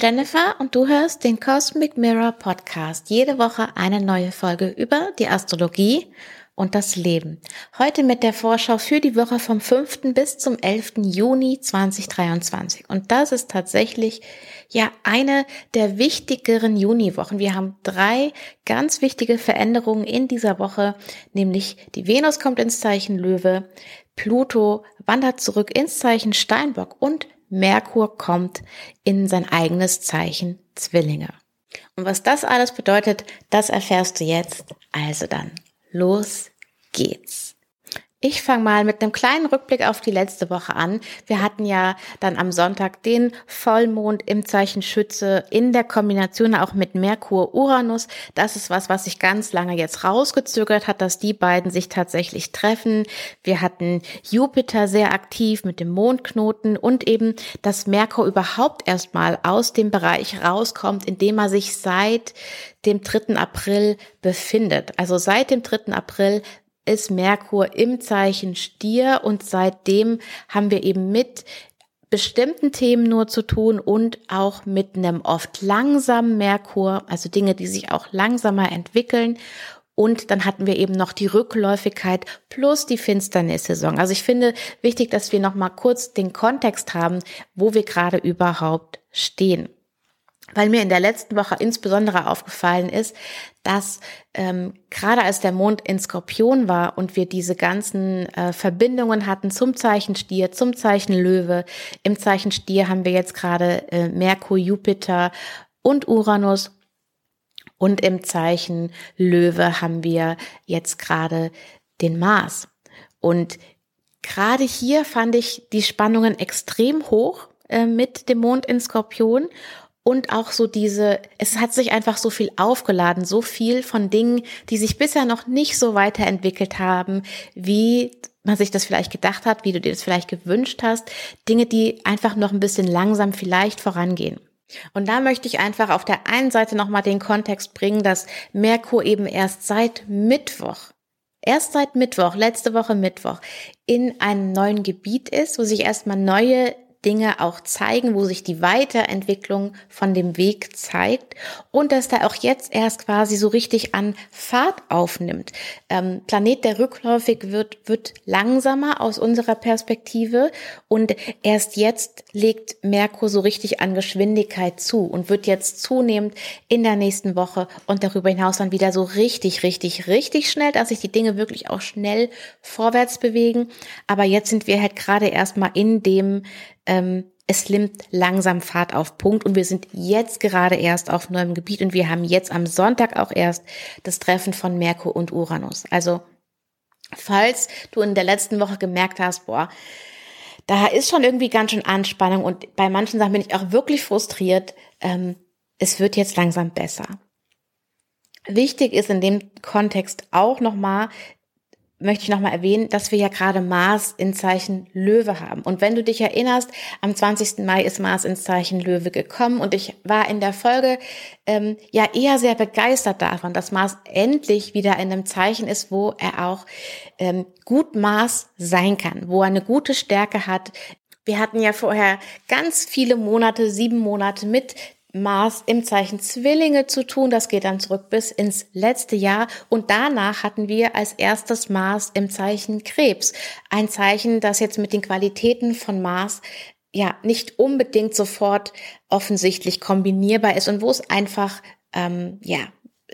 Jennifer und du hörst den Cosmic Mirror Podcast. Jede Woche eine neue Folge über die Astrologie und das Leben. Heute mit der Vorschau für die Woche vom 5. bis zum 11. Juni 2023. Und das ist tatsächlich ja eine der wichtigeren Juniwochen. Wir haben drei ganz wichtige Veränderungen in dieser Woche, nämlich die Venus kommt ins Zeichen Löwe, Pluto wandert zurück ins Zeichen Steinbock und Merkur kommt in sein eigenes Zeichen Zwillinge. Und was das alles bedeutet, das erfährst du jetzt. Also dann, los geht's. Ich fange mal mit einem kleinen Rückblick auf die letzte Woche an. Wir hatten ja dann am Sonntag den Vollmond im Zeichen Schütze in der Kombination auch mit Merkur Uranus. Das ist was, was sich ganz lange jetzt rausgezögert hat, dass die beiden sich tatsächlich treffen. Wir hatten Jupiter sehr aktiv mit dem Mondknoten und eben, dass Merkur überhaupt erstmal aus dem Bereich rauskommt, in dem er sich seit dem 3. April befindet. Also seit dem 3. April ist Merkur im Zeichen Stier und seitdem haben wir eben mit bestimmten Themen nur zu tun und auch mit einem oft langsamen Merkur, also Dinge, die sich auch langsamer entwickeln. Und dann hatten wir eben noch die Rückläufigkeit plus die Finsternissaison. Also ich finde wichtig, dass wir noch mal kurz den Kontext haben, wo wir gerade überhaupt stehen weil mir in der letzten Woche insbesondere aufgefallen ist, dass ähm, gerade als der Mond in Skorpion war und wir diese ganzen äh, Verbindungen hatten zum Zeichen Stier, zum Zeichen Löwe, im Zeichen Stier haben wir jetzt gerade äh, Merkur, Jupiter und Uranus und im Zeichen Löwe haben wir jetzt gerade den Mars. Und gerade hier fand ich die Spannungen extrem hoch äh, mit dem Mond in Skorpion und auch so diese, es hat sich einfach so viel aufgeladen, so viel von Dingen, die sich bisher noch nicht so weiterentwickelt haben, wie man sich das vielleicht gedacht hat, wie du dir das vielleicht gewünscht hast, Dinge, die einfach noch ein bisschen langsam vielleicht vorangehen. Und da möchte ich einfach auf der einen Seite nochmal den Kontext bringen, dass Merkur eben erst seit Mittwoch erst seit Mittwoch, letzte Woche Mittwoch, in einem neuen Gebiet ist, wo sich erstmal neue Dinge auch zeigen, wo sich die Weiterentwicklung von dem Weg zeigt und dass da auch jetzt erst quasi so richtig an Fahrt aufnimmt. Ähm, Planet der rückläufig wird, wird langsamer aus unserer Perspektive und erst jetzt legt Merkur so richtig an Geschwindigkeit zu und wird jetzt zunehmend in der nächsten Woche und darüber hinaus dann wieder so richtig, richtig, richtig schnell, dass sich die Dinge wirklich auch schnell vorwärts bewegen. Aber jetzt sind wir halt gerade erstmal in dem ähm, es nimmt langsam Fahrt auf Punkt und wir sind jetzt gerade erst auf neuem Gebiet und wir haben jetzt am Sonntag auch erst das Treffen von Merkur und Uranus. Also falls du in der letzten Woche gemerkt hast, boah, da ist schon irgendwie ganz schön Anspannung und bei manchen Sachen bin ich auch wirklich frustriert, ähm, es wird jetzt langsam besser. Wichtig ist in dem Kontext auch nochmal, möchte ich nochmal erwähnen, dass wir ja gerade Mars in Zeichen Löwe haben. Und wenn du dich erinnerst, am 20. Mai ist Mars ins Zeichen Löwe gekommen und ich war in der Folge ähm, ja eher sehr begeistert davon, dass Mars endlich wieder in einem Zeichen ist, wo er auch ähm, gut Mars sein kann, wo er eine gute Stärke hat. Wir hatten ja vorher ganz viele Monate, sieben Monate mit Mars im Zeichen Zwillinge zu tun. Das geht dann zurück bis ins letzte Jahr. Und danach hatten wir als erstes Mars im Zeichen Krebs. Ein Zeichen, das jetzt mit den Qualitäten von Mars ja nicht unbedingt sofort offensichtlich kombinierbar ist und wo es einfach ähm, ja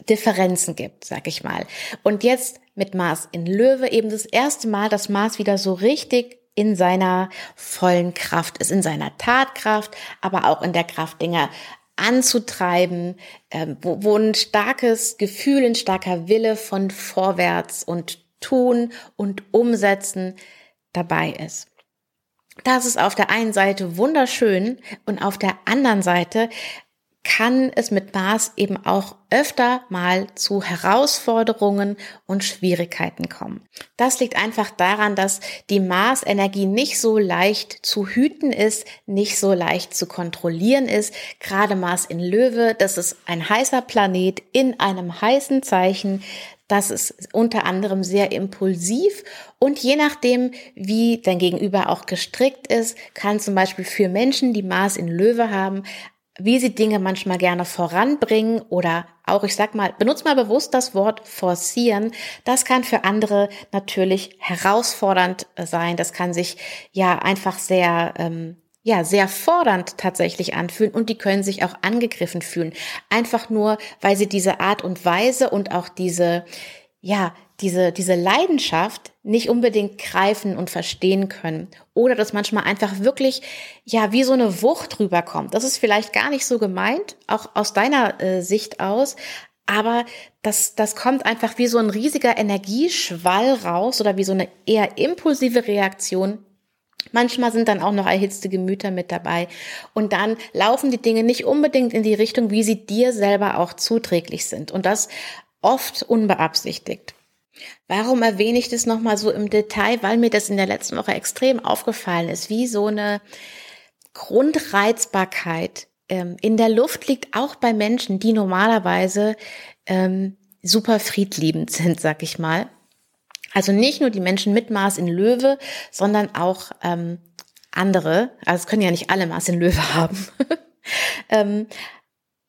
Differenzen gibt, sag ich mal. Und jetzt mit Mars in Löwe eben das erste Mal, dass Mars wieder so richtig in seiner vollen Kraft ist, in seiner Tatkraft, aber auch in der Kraft Dinge anzutreiben, äh, wo, wo ein starkes Gefühl, ein starker Wille von vorwärts und tun und umsetzen dabei ist. Das ist auf der einen Seite wunderschön und auf der anderen Seite kann es mit Mars eben auch öfter mal zu Herausforderungen und Schwierigkeiten kommen. Das liegt einfach daran, dass die Mars-Energie nicht so leicht zu hüten ist, nicht so leicht zu kontrollieren ist. Gerade Mars in Löwe, das ist ein heißer Planet in einem heißen Zeichen. Das ist unter anderem sehr impulsiv und je nachdem, wie dein Gegenüber auch gestrickt ist, kann zum Beispiel für Menschen, die Mars in Löwe haben, wie sie Dinge manchmal gerne voranbringen oder auch, ich sag mal, benutzt mal bewusst das Wort forcieren. Das kann für andere natürlich herausfordernd sein. Das kann sich ja einfach sehr, ähm, ja, sehr fordernd tatsächlich anfühlen und die können sich auch angegriffen fühlen. Einfach nur, weil sie diese Art und Weise und auch diese, ja, diese, diese Leidenschaft nicht unbedingt greifen und verstehen können. Oder dass manchmal einfach wirklich, ja, wie so eine Wucht rüberkommt. Das ist vielleicht gar nicht so gemeint, auch aus deiner äh, Sicht aus. Aber das, das kommt einfach wie so ein riesiger Energieschwall raus oder wie so eine eher impulsive Reaktion. Manchmal sind dann auch noch erhitzte Gemüter mit dabei. Und dann laufen die Dinge nicht unbedingt in die Richtung, wie sie dir selber auch zuträglich sind. Und das oft unbeabsichtigt. Warum erwähne ich das nochmal so im Detail? Weil mir das in der letzten Woche extrem aufgefallen ist, wie so eine Grundreizbarkeit ähm, in der Luft liegt, auch bei Menschen, die normalerweise ähm, super friedliebend sind, sag ich mal. Also nicht nur die Menschen mit Mars in Löwe, sondern auch ähm, andere. Also es können ja nicht alle Mars in Löwe haben. ähm,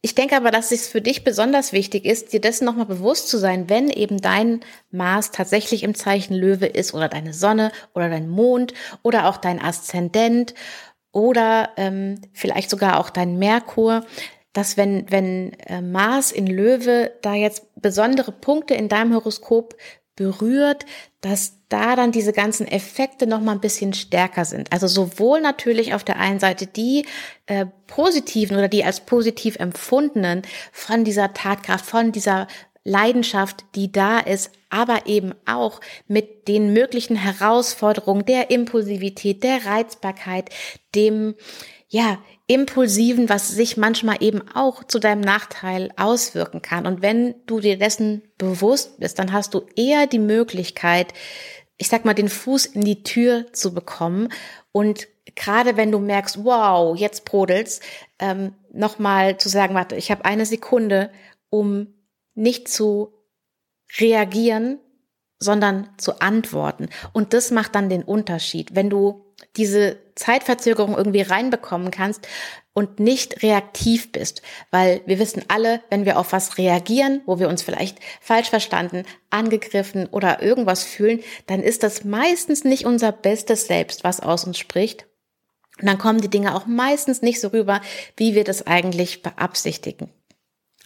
ich denke aber, dass es für dich besonders wichtig ist, dir dessen nochmal bewusst zu sein, wenn eben dein Mars tatsächlich im Zeichen Löwe ist oder deine Sonne oder dein Mond oder auch dein Aszendent oder ähm, vielleicht sogar auch dein Merkur, dass wenn, wenn äh, Mars in Löwe da jetzt besondere Punkte in deinem Horoskop berührt, dass da dann diese ganzen Effekte noch mal ein bisschen stärker sind. Also sowohl natürlich auf der einen Seite die äh, positiven oder die als positiv empfundenen von dieser Tatkraft, von dieser Leidenschaft, die da ist, aber eben auch mit den möglichen Herausforderungen der Impulsivität, der Reizbarkeit, dem ja, impulsiven, was sich manchmal eben auch zu deinem Nachteil auswirken kann. Und wenn du dir dessen bewusst bist, dann hast du eher die Möglichkeit, ich sag mal, den Fuß in die Tür zu bekommen und gerade wenn du merkst, wow, jetzt brodelt's, ähm, nochmal zu sagen, warte, ich habe eine Sekunde, um nicht zu reagieren, sondern zu antworten. Und das macht dann den Unterschied. Wenn du diese Zeitverzögerung irgendwie reinbekommen kannst und nicht reaktiv bist. Weil wir wissen alle, wenn wir auf was reagieren, wo wir uns vielleicht falsch verstanden, angegriffen oder irgendwas fühlen, dann ist das meistens nicht unser bestes Selbst, was aus uns spricht. Und dann kommen die Dinge auch meistens nicht so rüber, wie wir das eigentlich beabsichtigen.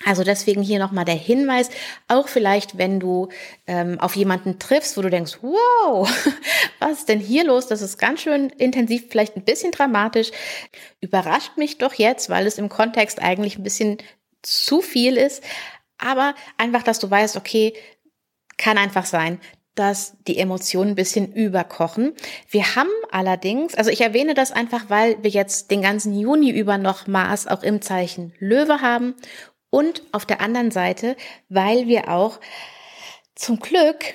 Also deswegen hier nochmal der Hinweis, auch vielleicht, wenn du ähm, auf jemanden triffst, wo du denkst, wow, was ist denn hier los? Das ist ganz schön intensiv, vielleicht ein bisschen dramatisch. Überrascht mich doch jetzt, weil es im Kontext eigentlich ein bisschen zu viel ist. Aber einfach, dass du weißt, okay, kann einfach sein, dass die Emotionen ein bisschen überkochen. Wir haben allerdings, also ich erwähne das einfach, weil wir jetzt den ganzen Juni über noch Mars auch im Zeichen Löwe haben und auf der anderen Seite, weil wir auch zum Glück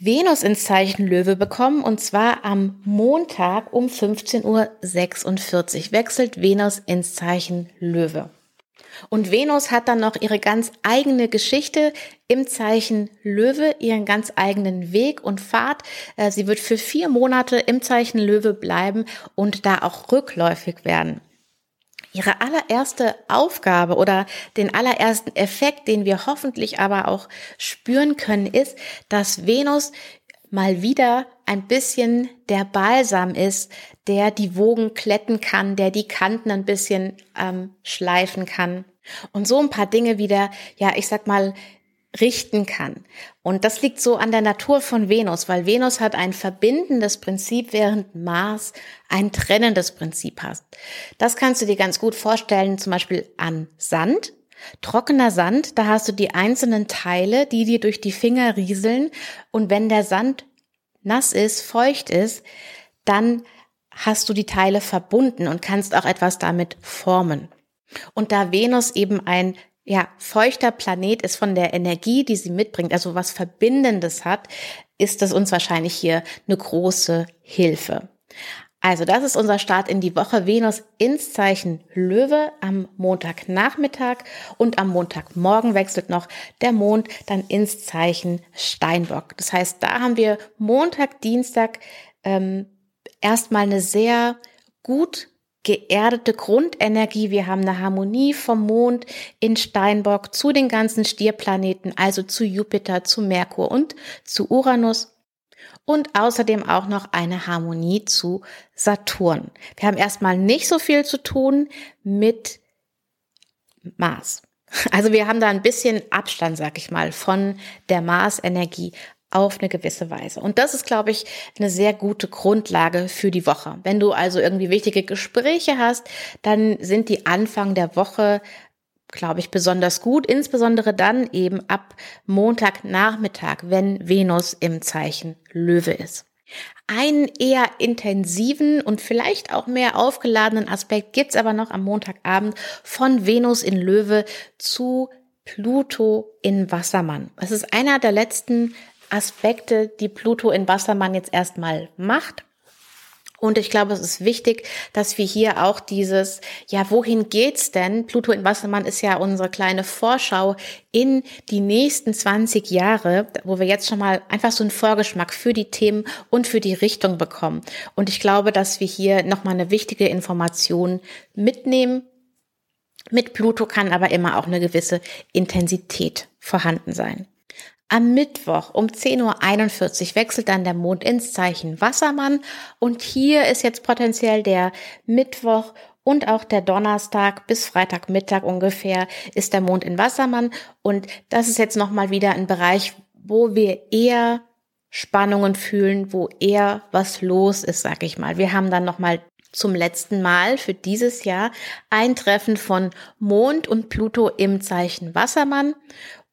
Venus ins Zeichen Löwe bekommen und zwar am Montag um 15.46 Uhr wechselt Venus ins Zeichen Löwe. Und Venus hat dann noch ihre ganz eigene Geschichte im Zeichen Löwe, ihren ganz eigenen Weg und Pfad. Äh, sie wird für vier Monate im Zeichen Löwe bleiben und da auch rückläufig werden. Ihre allererste Aufgabe oder den allerersten Effekt, den wir hoffentlich aber auch spüren können, ist, dass Venus mal wieder ein bisschen der Balsam ist, der die Wogen kletten kann, der die Kanten ein bisschen ähm, schleifen kann. Und so ein paar Dinge wieder, ja, ich sag mal, richten kann. Und das liegt so an der Natur von Venus, weil Venus hat ein verbindendes Prinzip, während Mars ein trennendes Prinzip hat. Das kannst du dir ganz gut vorstellen, zum Beispiel an Sand. Trockener Sand, da hast du die einzelnen Teile, die dir durch die Finger rieseln. Und wenn der Sand nass ist, feucht ist, dann hast du die Teile verbunden und kannst auch etwas damit formen. Und da Venus eben ein ja, feuchter Planet ist von der Energie, die sie mitbringt, also was Verbindendes hat, ist das uns wahrscheinlich hier eine große Hilfe. Also das ist unser Start in die Woche. Venus ins Zeichen Löwe am Montagnachmittag und am Montagmorgen wechselt noch der Mond dann ins Zeichen Steinbock. Das heißt, da haben wir Montag, Dienstag ähm, erstmal eine sehr gut geerdete Grundenergie. Wir haben eine Harmonie vom Mond in Steinbock zu den ganzen Stierplaneten, also zu Jupiter, zu Merkur und zu Uranus. Und außerdem auch noch eine Harmonie zu Saturn. Wir haben erstmal nicht so viel zu tun mit Mars. Also wir haben da ein bisschen Abstand, sag ich mal, von der Mars-Energie auf eine gewisse Weise. Und das ist, glaube ich, eine sehr gute Grundlage für die Woche. Wenn du also irgendwie wichtige Gespräche hast, dann sind die Anfang der Woche glaube ich, besonders gut, insbesondere dann eben ab Montagnachmittag, wenn Venus im Zeichen Löwe ist. Einen eher intensiven und vielleicht auch mehr aufgeladenen Aspekt gibt's aber noch am Montagabend von Venus in Löwe zu Pluto in Wassermann. Es ist einer der letzten Aspekte, die Pluto in Wassermann jetzt erstmal macht. Und ich glaube, es ist wichtig, dass wir hier auch dieses, ja, wohin geht's denn? Pluto in Wassermann ist ja unsere kleine Vorschau in die nächsten 20 Jahre, wo wir jetzt schon mal einfach so einen Vorgeschmack für die Themen und für die Richtung bekommen. Und ich glaube, dass wir hier nochmal eine wichtige Information mitnehmen. Mit Pluto kann aber immer auch eine gewisse Intensität vorhanden sein. Am Mittwoch um 10.41 Uhr wechselt dann der Mond ins Zeichen Wassermann. Und hier ist jetzt potenziell der Mittwoch und auch der Donnerstag bis Freitagmittag ungefähr ist der Mond in Wassermann. Und das ist jetzt nochmal wieder ein Bereich, wo wir eher Spannungen fühlen, wo eher was los ist, sag ich mal. Wir haben dann nochmal zum letzten Mal für dieses Jahr ein Treffen von Mond und Pluto im Zeichen Wassermann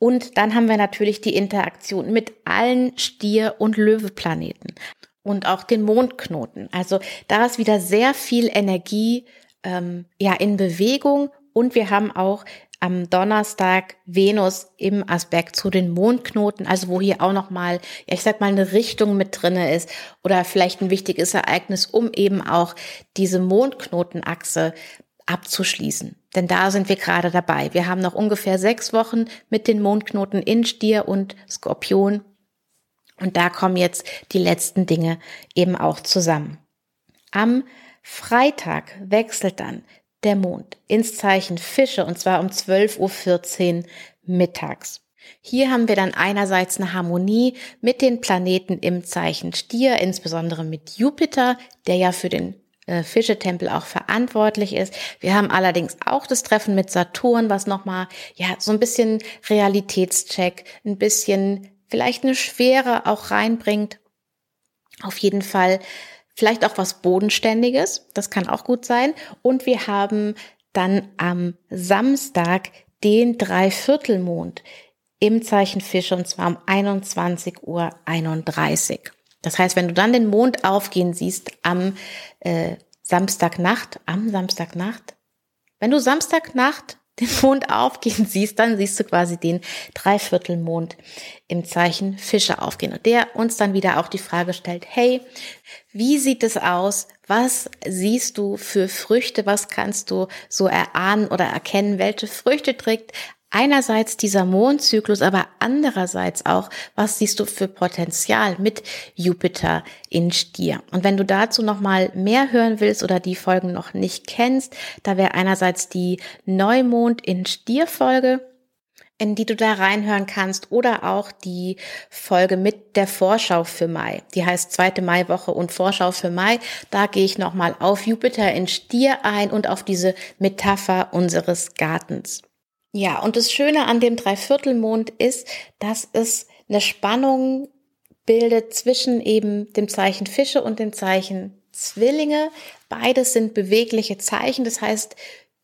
und dann haben wir natürlich die Interaktion mit allen Stier- und Löweplaneten und auch den Mondknoten. Also da ist wieder sehr viel Energie ähm, ja in Bewegung und wir haben auch am Donnerstag Venus im Aspekt zu den Mondknoten, also wo hier auch noch mal, ja, ich sag mal eine Richtung mit drinne ist oder vielleicht ein wichtiges Ereignis, um eben auch diese Mondknotenachse abzuschließen. Denn da sind wir gerade dabei. Wir haben noch ungefähr sechs Wochen mit den Mondknoten in Stier und Skorpion. Und da kommen jetzt die letzten Dinge eben auch zusammen. Am Freitag wechselt dann der Mond ins Zeichen Fische und zwar um 12.14 Uhr mittags. Hier haben wir dann einerseits eine Harmonie mit den Planeten im Zeichen Stier, insbesondere mit Jupiter, der ja für den Fischetempel auch verantwortlich ist. Wir haben allerdings auch das Treffen mit Saturn, was nochmal, ja, so ein bisschen Realitätscheck, ein bisschen vielleicht eine Schwere auch reinbringt. Auf jeden Fall vielleicht auch was Bodenständiges. Das kann auch gut sein. Und wir haben dann am Samstag den Dreiviertelmond im Zeichen Fische und zwar um 21.31 Uhr. Das heißt, wenn du dann den Mond aufgehen siehst am äh, Samstagnacht, am Samstagnacht, wenn du Samstagnacht den Mond aufgehen siehst, dann siehst du quasi den Dreiviertelmond im Zeichen Fische aufgehen. Und der uns dann wieder auch die Frage stellt, hey, wie sieht es aus? Was siehst du für Früchte? Was kannst du so erahnen oder erkennen? Welche Früchte trägt einerseits dieser Mondzyklus, aber andererseits auch, was siehst du für Potenzial mit Jupiter in Stier? Und wenn du dazu noch mal mehr hören willst oder die Folgen noch nicht kennst, da wäre einerseits die Neumond in Stier Folge, in die du da reinhören kannst oder auch die Folge mit der Vorschau für Mai. Die heißt zweite Maiwoche und Vorschau für Mai. Da gehe ich nochmal auf Jupiter in Stier ein und auf diese Metapher unseres Gartens. Ja, und das Schöne an dem Dreiviertelmond ist, dass es eine Spannung bildet zwischen eben dem Zeichen Fische und dem Zeichen Zwillinge. Beides sind bewegliche Zeichen. Das heißt,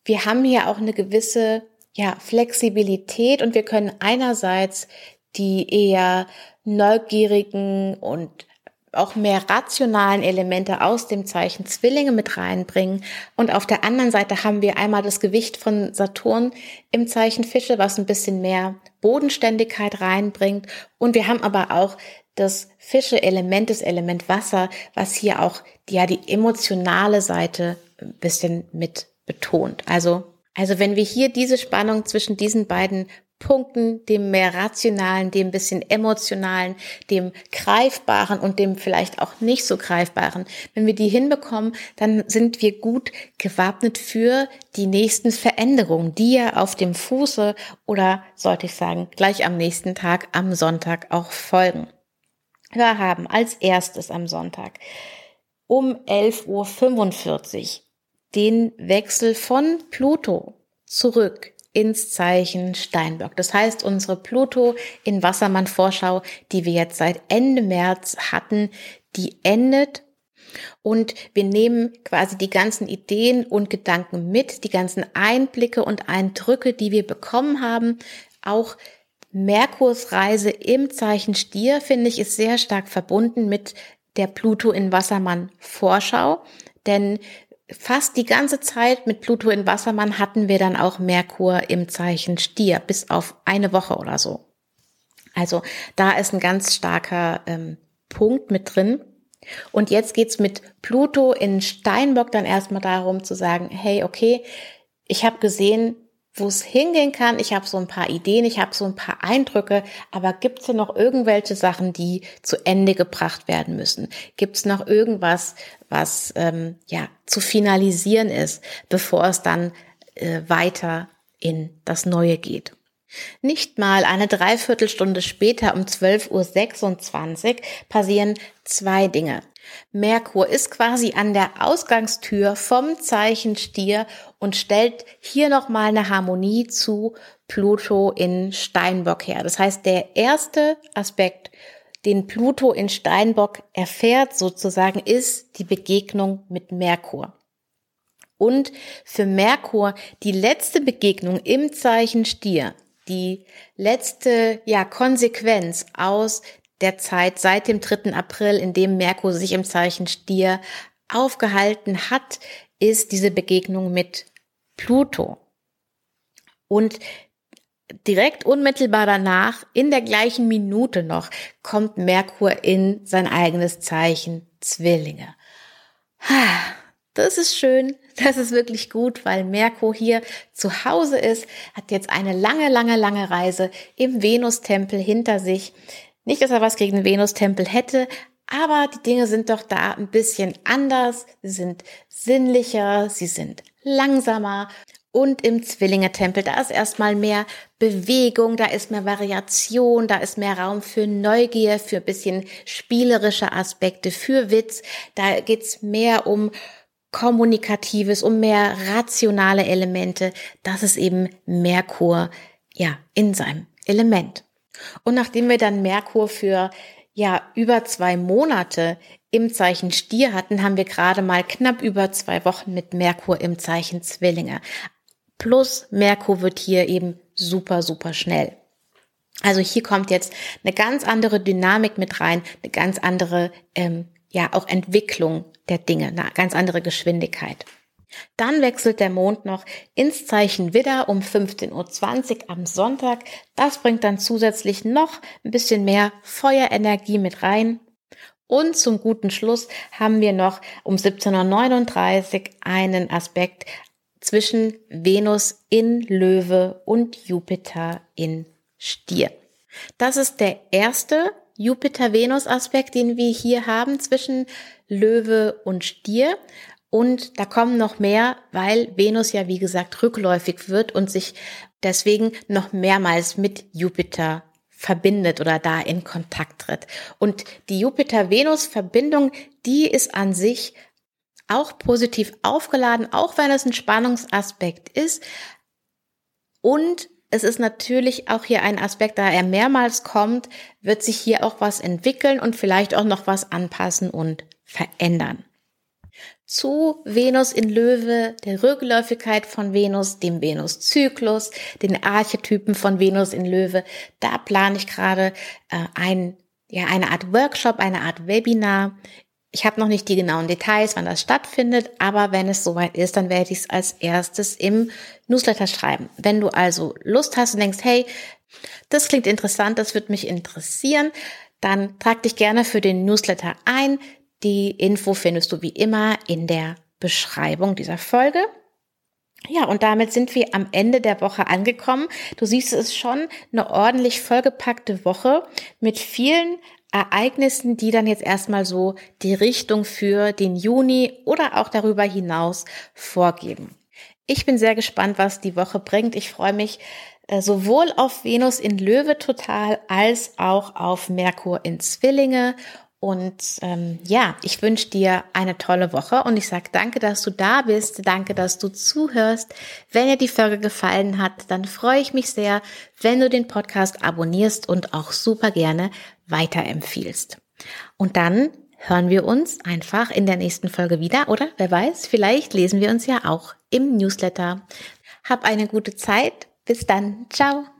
wir haben hier auch eine gewisse ja, Flexibilität und wir können einerseits die eher neugierigen und auch mehr rationalen Elemente aus dem Zeichen Zwillinge mit reinbringen. Und auf der anderen Seite haben wir einmal das Gewicht von Saturn im Zeichen Fische, was ein bisschen mehr Bodenständigkeit reinbringt. Und wir haben aber auch das Fische-Element, das Element Wasser, was hier auch ja die emotionale Seite ein bisschen mit betont. Also, also wenn wir hier diese Spannung zwischen diesen beiden Punkten, dem mehr rationalen, dem bisschen emotionalen, dem greifbaren und dem vielleicht auch nicht so greifbaren. Wenn wir die hinbekommen, dann sind wir gut gewappnet für die nächsten Veränderungen, die ja auf dem Fuße oder sollte ich sagen, gleich am nächsten Tag, am Sonntag auch folgen. Wir haben als erstes am Sonntag um 11.45 Uhr den Wechsel von Pluto zurück ins Zeichen Steinbock. Das heißt, unsere Pluto in Wassermann Vorschau, die wir jetzt seit Ende März hatten, die endet und wir nehmen quasi die ganzen Ideen und Gedanken mit, die ganzen Einblicke und Eindrücke, die wir bekommen haben. Auch Merkurs Reise im Zeichen Stier, finde ich, ist sehr stark verbunden mit der Pluto in Wassermann Vorschau. Denn fast die ganze Zeit mit Pluto in Wassermann hatten wir dann auch Merkur im Zeichen Stier, bis auf eine Woche oder so. Also da ist ein ganz starker ähm, Punkt mit drin. Und jetzt geht's mit Pluto in Steinbock dann erstmal darum zu sagen, hey, okay, ich habe gesehen, wo es hingehen kann. Ich habe so ein paar Ideen, ich habe so ein paar Eindrücke, aber gibt es denn noch irgendwelche Sachen, die zu Ende gebracht werden müssen? Gibt es noch irgendwas, was ähm, ja zu finalisieren ist, bevor es dann äh, weiter in das Neue geht? Nicht mal eine Dreiviertelstunde später um 12.26 Uhr passieren zwei Dinge. Merkur ist quasi an der Ausgangstür vom Zeichen Stier und stellt hier nochmal eine Harmonie zu Pluto in Steinbock her. Das heißt, der erste Aspekt, den Pluto in Steinbock erfährt sozusagen, ist die Begegnung mit Merkur. Und für Merkur die letzte Begegnung im Zeichen Stier, die letzte ja, Konsequenz aus der Zeit seit dem 3. April, in dem Merkur sich im Zeichen Stier aufgehalten hat, ist diese Begegnung mit Pluto. Und direkt unmittelbar danach, in der gleichen Minute noch, kommt Merkur in sein eigenes Zeichen Zwillinge. Das ist schön, das ist wirklich gut, weil Merkur hier zu Hause ist, hat jetzt eine lange, lange, lange Reise im Venustempel hinter sich. Nicht, dass er was gegen den Venustempel hätte, aber die Dinge sind doch da ein bisschen anders. Sie sind sinnlicher, sie sind langsamer. Und im Zwillinge-Tempel, da ist erstmal mehr Bewegung, da ist mehr Variation, da ist mehr Raum für Neugier, für ein bisschen spielerische Aspekte, für Witz. Da geht's mehr um Kommunikatives, um mehr rationale Elemente. Das ist eben Merkur, ja, in seinem Element. Und nachdem wir dann Merkur für ja über zwei Monate im Zeichen Stier hatten, haben wir gerade mal knapp über zwei Wochen mit Merkur im Zeichen Zwillinge. Plus Merkur wird hier eben super, super schnell. Also hier kommt jetzt eine ganz andere Dynamik mit rein, eine ganz andere, ähm, ja, auch Entwicklung der Dinge, eine ganz andere Geschwindigkeit. Dann wechselt der Mond noch ins Zeichen Widder um 15.20 Uhr am Sonntag. Das bringt dann zusätzlich noch ein bisschen mehr Feuerenergie mit rein. Und zum guten Schluss haben wir noch um 17.39 Uhr einen Aspekt zwischen Venus in Löwe und Jupiter in Stier. Das ist der erste Jupiter-Venus-Aspekt, den wir hier haben zwischen Löwe und Stier. Und da kommen noch mehr, weil Venus ja, wie gesagt, rückläufig wird und sich deswegen noch mehrmals mit Jupiter verbindet oder da in Kontakt tritt. Und die Jupiter-Venus-Verbindung, die ist an sich auch positiv aufgeladen, auch wenn es ein Spannungsaspekt ist. Und es ist natürlich auch hier ein Aspekt, da er mehrmals kommt, wird sich hier auch was entwickeln und vielleicht auch noch was anpassen und verändern zu Venus in Löwe, der Rückläufigkeit von Venus, dem Venuszyklus, den Archetypen von Venus in Löwe. Da plane ich gerade äh, ein, ja, eine Art Workshop, eine Art Webinar. Ich habe noch nicht die genauen Details, wann das stattfindet, aber wenn es soweit ist, dann werde ich es als erstes im Newsletter schreiben. Wenn du also Lust hast und denkst, hey, das klingt interessant, das wird mich interessieren, dann trag dich gerne für den Newsletter ein. Die Info findest du wie immer in der Beschreibung dieser Folge. Ja, und damit sind wir am Ende der Woche angekommen. Du siehst, es ist schon eine ordentlich vollgepackte Woche mit vielen Ereignissen, die dann jetzt erstmal so die Richtung für den Juni oder auch darüber hinaus vorgeben. Ich bin sehr gespannt, was die Woche bringt. Ich freue mich äh, sowohl auf Venus in Löwe total als auch auf Merkur in Zwillinge und ähm, ja, ich wünsche dir eine tolle Woche und ich sage danke, dass du da bist, danke, dass du zuhörst. Wenn dir die Folge gefallen hat, dann freue ich mich sehr, wenn du den Podcast abonnierst und auch super gerne weiterempfiehlst. Und dann hören wir uns einfach in der nächsten Folge wieder oder wer weiß, vielleicht lesen wir uns ja auch im Newsletter. Hab eine gute Zeit. Bis dann. Ciao.